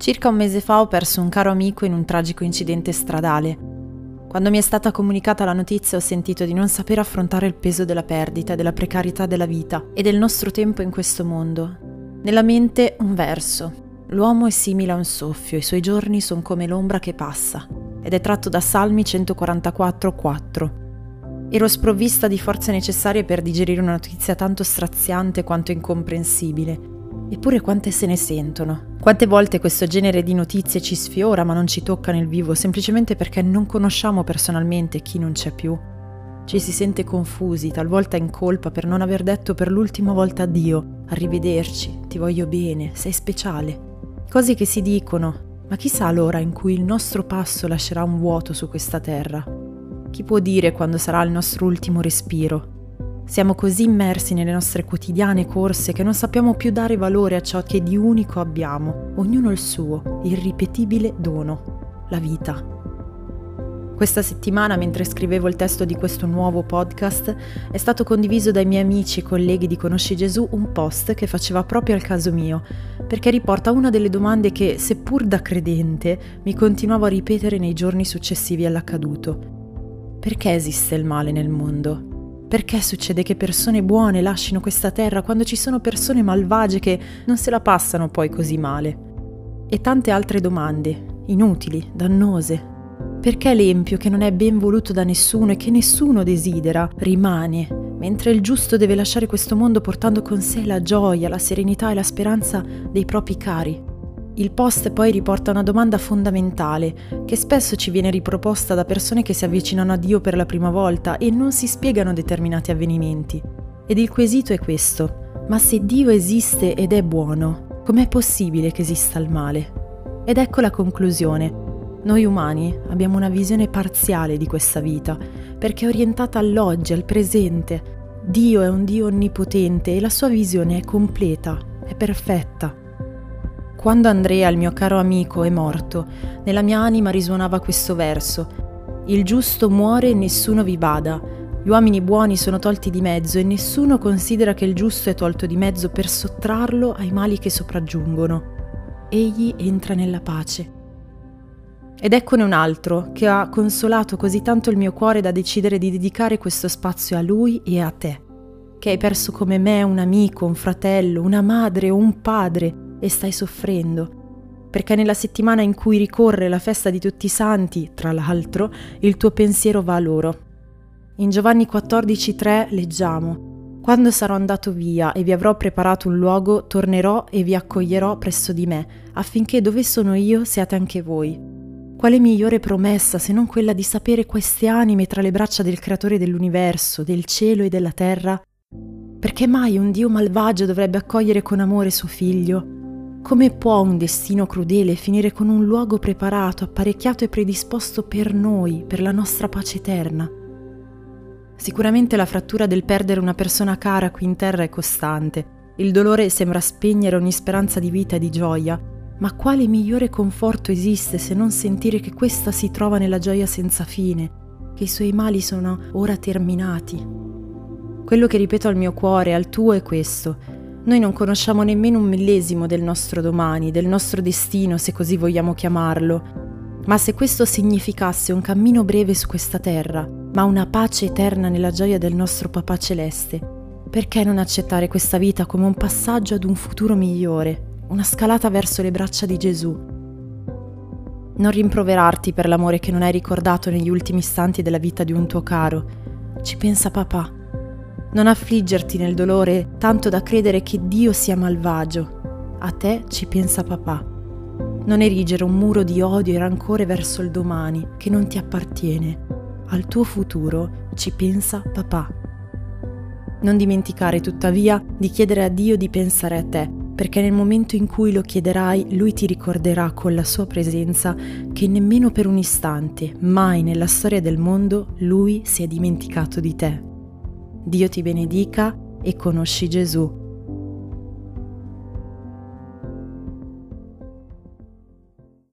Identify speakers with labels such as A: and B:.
A: Circa un mese fa ho perso un caro amico in un tragico incidente stradale. Quando mi è stata comunicata la notizia ho sentito di non saper affrontare il peso della perdita, della precarietà della vita e del nostro tempo in questo mondo. Nella mente un verso. L'uomo è simile a un soffio, i suoi giorni sono come l'ombra che passa, ed è tratto da Salmi 144,4. Ero sprovvista di forze necessarie per digerire una notizia tanto straziante quanto incomprensibile. Eppure quante se ne sentono, quante volte questo genere di notizie ci sfiora ma non ci tocca nel vivo semplicemente perché non conosciamo personalmente chi non c'è più? Ci si sente confusi, talvolta in colpa per non aver detto per l'ultima volta addio, arrivederci, ti voglio bene, sei speciale. Cose che si dicono, ma chissà l'ora in cui il nostro passo lascerà un vuoto su questa terra. Chi può dire quando sarà il nostro ultimo respiro? Siamo così immersi nelle nostre quotidiane corse che non sappiamo più dare valore a ciò che di unico abbiamo, ognuno il suo, irripetibile dono, la vita. Questa settimana, mentre scrivevo il testo di questo nuovo podcast, è stato condiviso dai miei amici e colleghi di Conosci Gesù un post che faceva proprio al caso mio, perché riporta una delle domande che, seppur da credente, mi continuavo a ripetere nei giorni successivi all'accaduto. Perché esiste il male nel mondo? Perché succede che persone buone lasciano questa terra quando ci sono persone malvagie che non se la passano poi così male? E tante altre domande, inutili, dannose. Perché l'empio che non è ben voluto da nessuno e che nessuno desidera rimane, mentre il giusto deve lasciare questo mondo portando con sé la gioia, la serenità e la speranza dei propri cari? Il post poi riporta una domanda fondamentale, che spesso ci viene riproposta da persone che si avvicinano a Dio per la prima volta e non si spiegano determinati avvenimenti. Ed il quesito è questo, ma se Dio esiste ed è buono, com'è possibile che esista il male? Ed ecco la conclusione. Noi umani abbiamo una visione parziale di questa vita, perché è orientata all'oggi, al presente. Dio è un Dio onnipotente e la sua visione è completa, è perfetta. Quando Andrea, il mio caro amico, è morto, nella mia anima risuonava questo verso. Il giusto muore e nessuno vi bada. Gli uomini buoni sono tolti di mezzo e nessuno considera che il giusto è tolto di mezzo per sottrarlo ai mali che sopraggiungono. Egli entra nella pace. Ed eccone un altro che ha consolato così tanto il mio cuore da decidere di dedicare questo spazio a lui e a te, che hai perso come me un amico, un fratello, una madre o un padre e stai soffrendo, perché nella settimana in cui ricorre la festa di tutti i santi, tra l'altro, il tuo pensiero va a loro. In Giovanni 14:3 leggiamo quando sarò andato via e vi avrò preparato un luogo, tornerò e vi accoglierò presso di me, affinché dove sono io siate anche voi. Quale migliore promessa se non quella di sapere queste anime tra le braccia del Creatore dell'universo, del cielo e della terra? Perché mai un Dio malvagio dovrebbe accogliere con amore suo figlio? Come può un destino crudele finire con un luogo preparato, apparecchiato e predisposto per noi, per la nostra pace eterna? Sicuramente la frattura del perdere una persona cara qui in terra è costante. Il dolore sembra spegnere ogni speranza di vita e di gioia, ma quale migliore conforto esiste se non sentire che questa si trova nella gioia senza fine, che i suoi mali sono ora terminati? Quello che ripeto al mio cuore al tuo è questo, noi non conosciamo nemmeno un millesimo del nostro domani, del nostro destino, se così vogliamo chiamarlo. Ma se questo significasse un cammino breve su questa terra, ma una pace eterna nella gioia del nostro Papà Celeste, perché non accettare questa vita come un passaggio ad un futuro migliore, una scalata verso le braccia di Gesù? Non rimproverarti per l'amore che non hai ricordato negli ultimi istanti della vita di un tuo caro. Ci pensa papà non affliggerti nel dolore tanto da credere che Dio sia malvagio. A te ci pensa papà. Non erigere un muro di odio e rancore verso il domani che non ti appartiene. Al tuo futuro ci pensa papà. Non dimenticare tuttavia di chiedere a Dio di pensare a te, perché nel momento in cui lo chiederai, Lui ti ricorderà con la sua presenza che nemmeno per un istante, mai nella storia del mondo, Lui si è dimenticato di te. Dio ti benedica e conosci Gesù